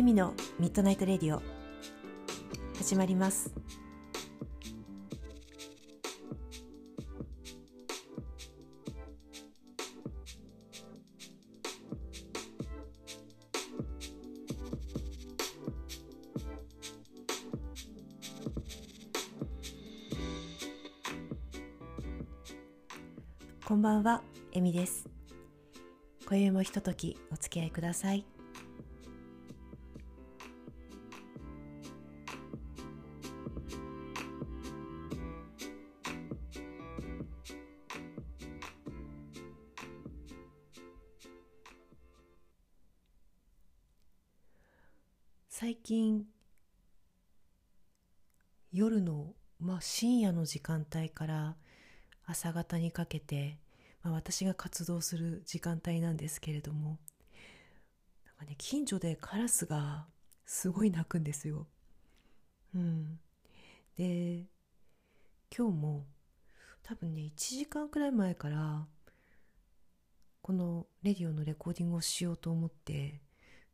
エミのミッドナイトレディオ始まりますこんばんは、エミです。今宵もひとときお付き合いください。最近夜の、まあ、深夜の時間帯から朝方にかけて、まあ、私が活動する時間帯なんですけれどもなんか、ね、近所でカラスがすごい鳴くんですよ。うん、で今日も多分ね1時間くらい前からこのレディオのレコーディングをしようと思って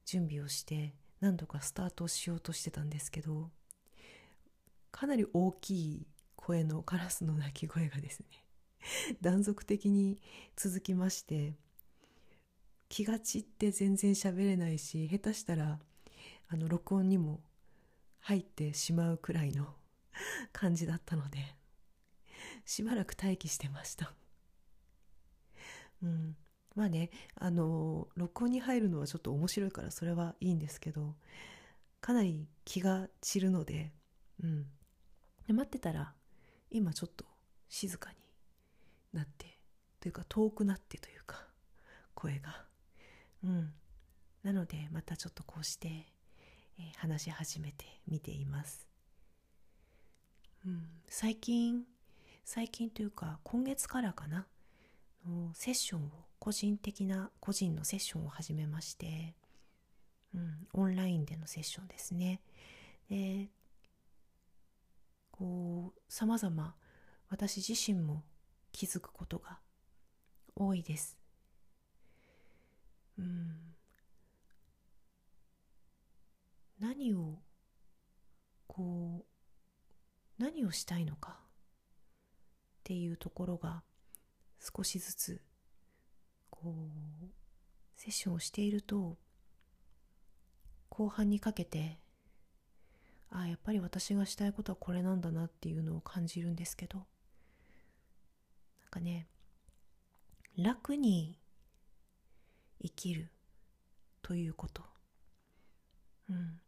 準備をして何度かスタートしようとしてたんですけどかなり大きい声のカラスの鳴き声がですね 断続的に続きまして気が散って全然喋れないし下手したらあの録音にも入ってしまうくらいの 感じだったのでしばらく待機してました。うん。まあねあの録音に入るのはちょっと面白いからそれはいいんですけどかなり気が散るのでうん。で待ってたら今ちょっと静かになってというか遠くなってというか声が。うん。なのでまたちょっとこうして、えー、話し始めてみています、うん、最近最近というか今月からかなのセッションを個人的な個人のセッションを始めまして、うん、オンラインでのセッションですねでこうさまざま私自身も気づくことが多いです。うん何をこう何をしたいのかっていうところが少しずつこうセッションをしていると後半にかけてああやっぱり私がしたいことはこれなんだなっていうのを感じるんですけどなんかね楽に生きるということ、うん、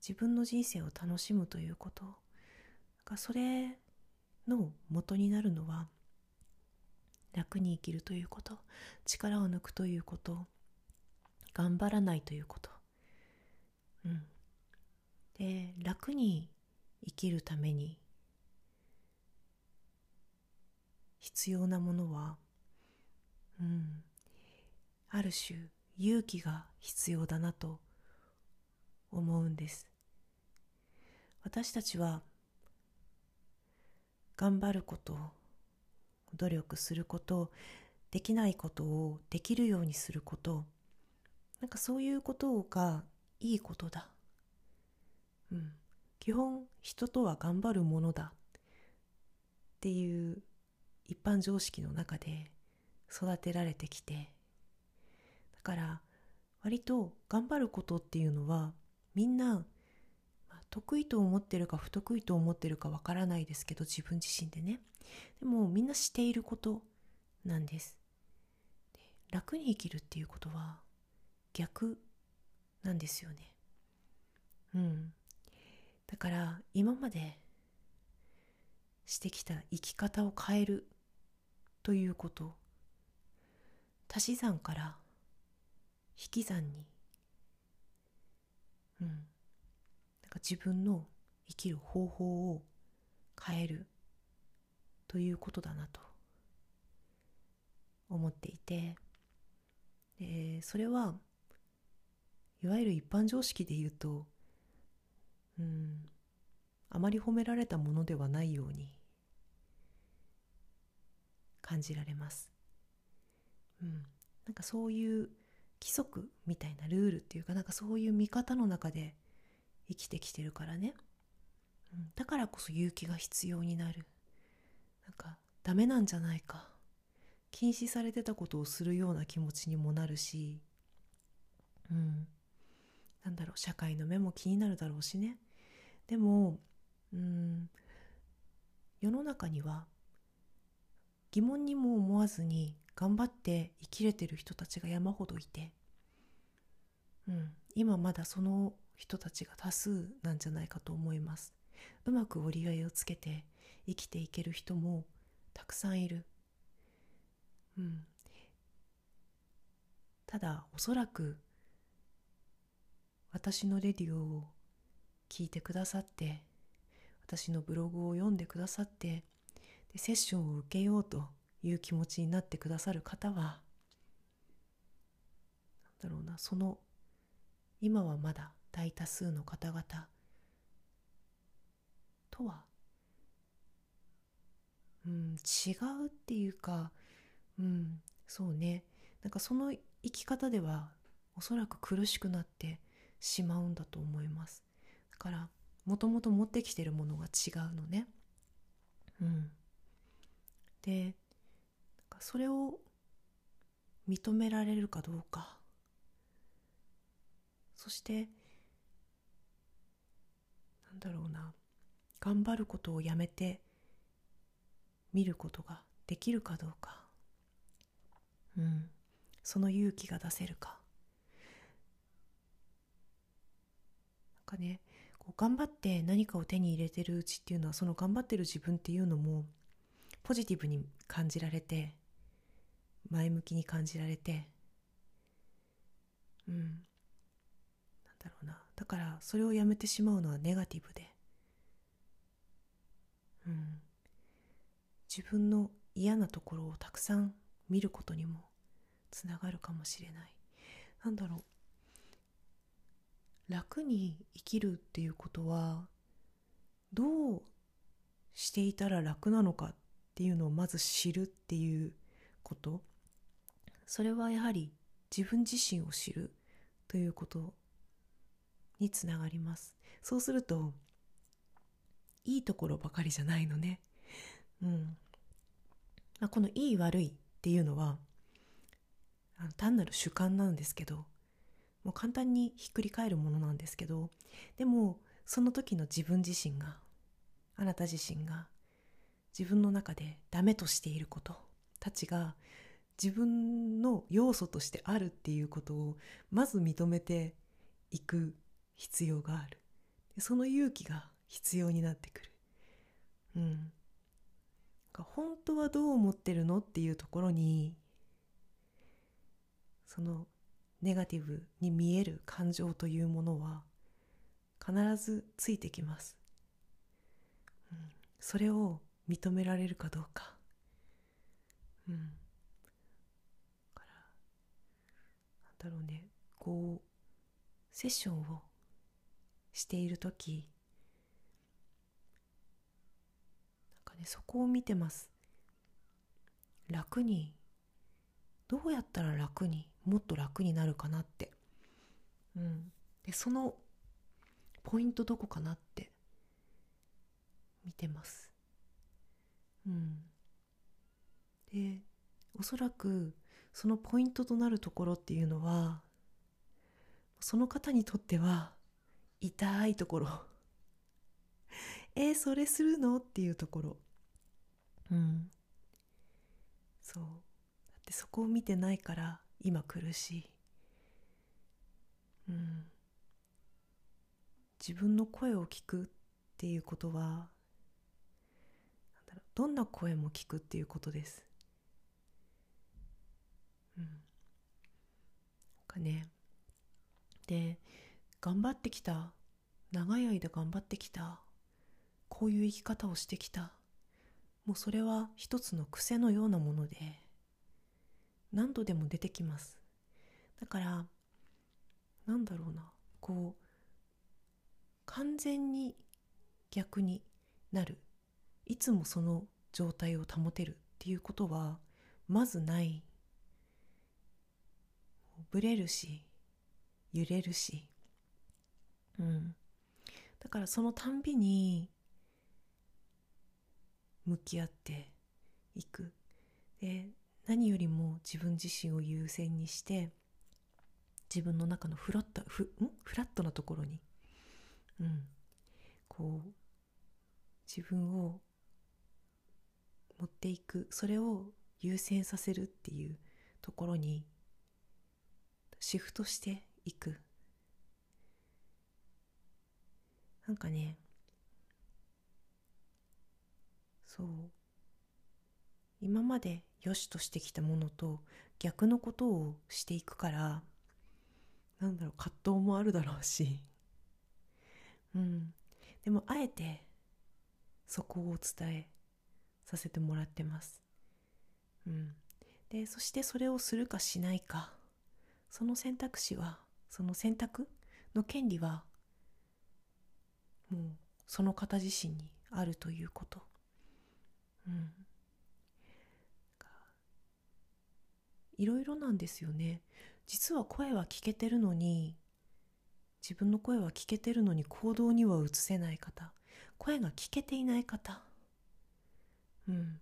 自分の人生を楽しむということ。かそれの元になるのは楽に生きるということ。力を抜くということ。頑張らないということ、うん、で楽に生きるために必要なものは、うん、ある種勇気が必要だなと思うんです。私たちは頑張ること努力することできないことをできるようにすること。なんかそういうことがいいことだ、うん、基本人とは頑張るものだ。っていう一般常識の中で育てられてきて。だから割と頑張ることっていうのはみんな、得意と思ってるか不得意と思ってるかわからないですけど自分自身でね。でもみんなしていることなんです。楽に生きるっていうことは逆なんですよね。うん。だから今までしてきた生き方を変えるということ。足し算から引き算に。うん。なんか自分の生きる方法を変えるということだなと思っていてでそれはいわゆる一般常識で言うとうんあまり褒められたものではないように感じられます。うん、なんかそういう規則みたいなルールっていうかなんかそういう見方の中で生きてきてるからね、うん、だからこそ勇気が必要になる。なんかダメなんじゃないか。禁止されてたことをするような気持ちにもなるし。うん。なんだろう。社会の目も気になるだろうしね。でもうん。世の中には疑問にも思わずに頑張って生きれてる人たちが山ほどいて、うん、今まだその人たちが多数なんじゃないかと思います。うまく折り合いをつけて生きていける人もたくさんいる、うん、ただおそらく私のレディオを聞いてくださって私のブログを読んでくださってでセッションを受けようという気持ちになってくださる方はなんだろうなその今はまだ大多数の方々。とはうん違うっていうかうんそうね。なんかその生き方ではおそらく苦しくなってしまうんだと思います。だからもともと持ってきてるものが違うのね。うん。でそれを認められるかどうか。そしてだろうな。頑張ることをやめて見ることができるかどうか。うん。その勇気が出せるか。なんかねこう頑張って何かを手に入れてるうちっていうのはその頑張ってる自分っていうのもポジティブに感じられて前向きに感じられてうん。なんだろうな。からそれをやめてしまうのはネガティブで。うん。自分の嫌なところをたくさん見ることにもつながるかもしれない。なんだろう。楽に生きるっていうことはどうしていたら楽なのかっていうのをまず知るっていうこと。それはやはり自分自身を知るということ。につながります。そうするといいところばかりじゃないのね。うん。まあ、このいい悪いっていうのは単なる主観なんですけどもう簡単にひっくり返るものなんですけどでもその時の自分自身があなた自身が自分の中でダメとしていることたちが自分の要素としてあるっていうことをまず認めていく必要がある。その勇気が必要になってくる。うん。本当はどう思ってるのっていうところにそのネガティブに見える感情というものは必ずついてきます、うん、それを認められるかどうか。うん。からなんだろうね。こうセッションをしている時なんかねそこを見てます。楽にどうやったら楽にもっと楽になるかなって。うん。でそのポイントどこかなって見てます。うん、でおそらくそのポイントとなるところっていうのはその方にとっては痛いところ。えー、それするの？っていうところ。うん。そう。だってそこを見てないから今苦しい。うん。自分の声を聞くっていうことはどんな声も聞くっていうことです。うん。なんかねで頑張ってきた。長い間頑張ってきた。こういう生き方をしてきた。もうそれは一つの癖のようなもので何度でも出てきます。だからなんだろうな。こう完全に逆になる。いつもその状態を保てるっていうことはまずない。ブレるし揺れるし。うん。だからそのたんびに向き合っていく。で何よりも自分自身を優先にして自分の中のフラットフん？フラットなところに、うん、こう自分を持っていく。それを優先させるっていうところにシフトしていく。なんかねそう。今まで良しとしてきたものと逆のことをしていくからなんだろう葛藤もあるだろうし。うん。でもあえてそこを伝えさせてもらってます。うん。でそしてそれをするかしないかその選択肢はその選択の権利はもうその方自身にあるということ。うん。いろいろなんですよね。実は声は聞けてるのに自分の声は聞けてるのに行動には移せない方。声が聞けていない方。うん。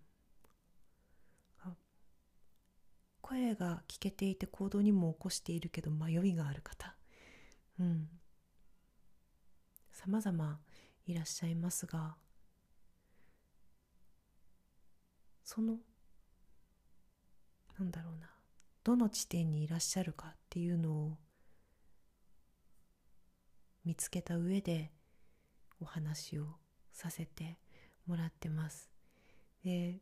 声が聞けていて行動にも起こしているけど迷いがある方。うん。様々いらっしゃいますがそのなんだろうなどの地点にいらっしゃるかっていうのを見つけた上でお話をさせてもらってます。で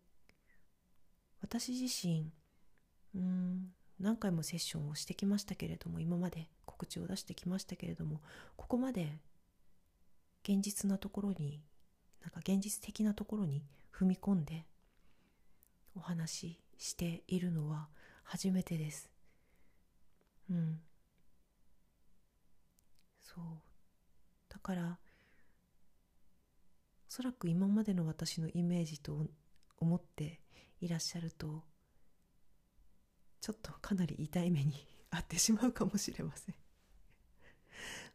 私自身うん何回もセッションをしてきましたけれども今まで告知を出してきましたけれどもここまで現実なところになんか現実的なところに踏み込んでお話ししているのは初めてです。うん。そう。だからおそらく今までの私のイメージと思っていらっしゃるとちょっとかなり痛い目に遭ってしまうかもしれません。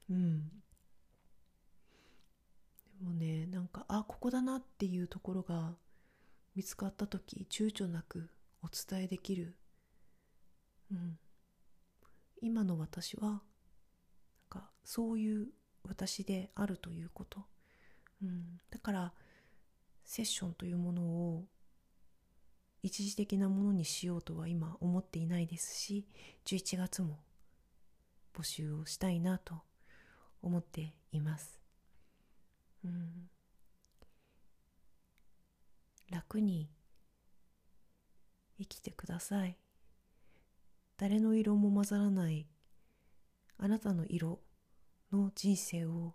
うん。でもねなんかあここだなっていうところが見つかった時躊躇なくお伝えできる。うん、今の私はなんかそういう私であるということ、うん、だからセッションというものを一時的なものにしようとは今思っていないですし11月も募集をしたいなと思っています、うん、楽に生きてください。誰の色も混ざらないあなたの色の人生を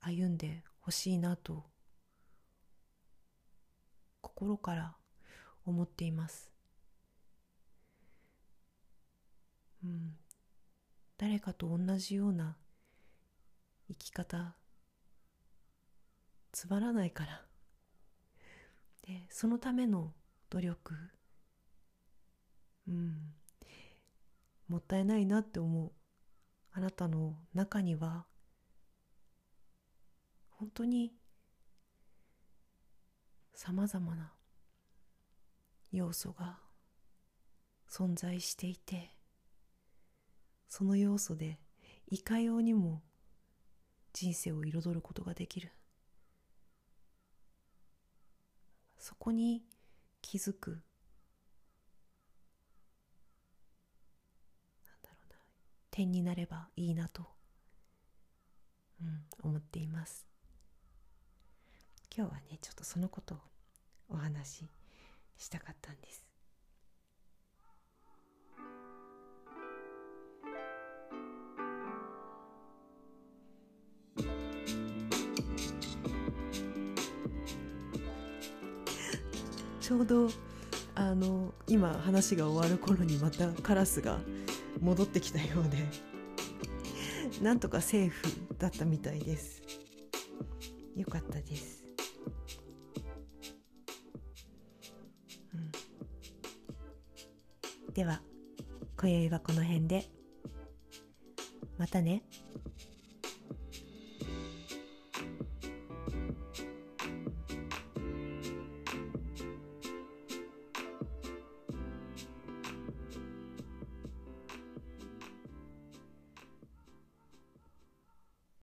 歩んでほしいなと心から思っています、うん、誰かと同じような生き方つまらないから。でそのための努力うんもったいないなって思う。あなたの中には本当にさまざまな要素が存在していてその要素でいかようにも人生を彩ることができる。そこに気づく。点になればいいなと、うん、思っています。今日はねちょっとそのことをお話ししたかったんです。ちょうどあの今話が終わる頃にまたカラスが戻ってきたようでなんとかセーフだったみたいです。よかったです、うん、では今宵はこの辺で。またね。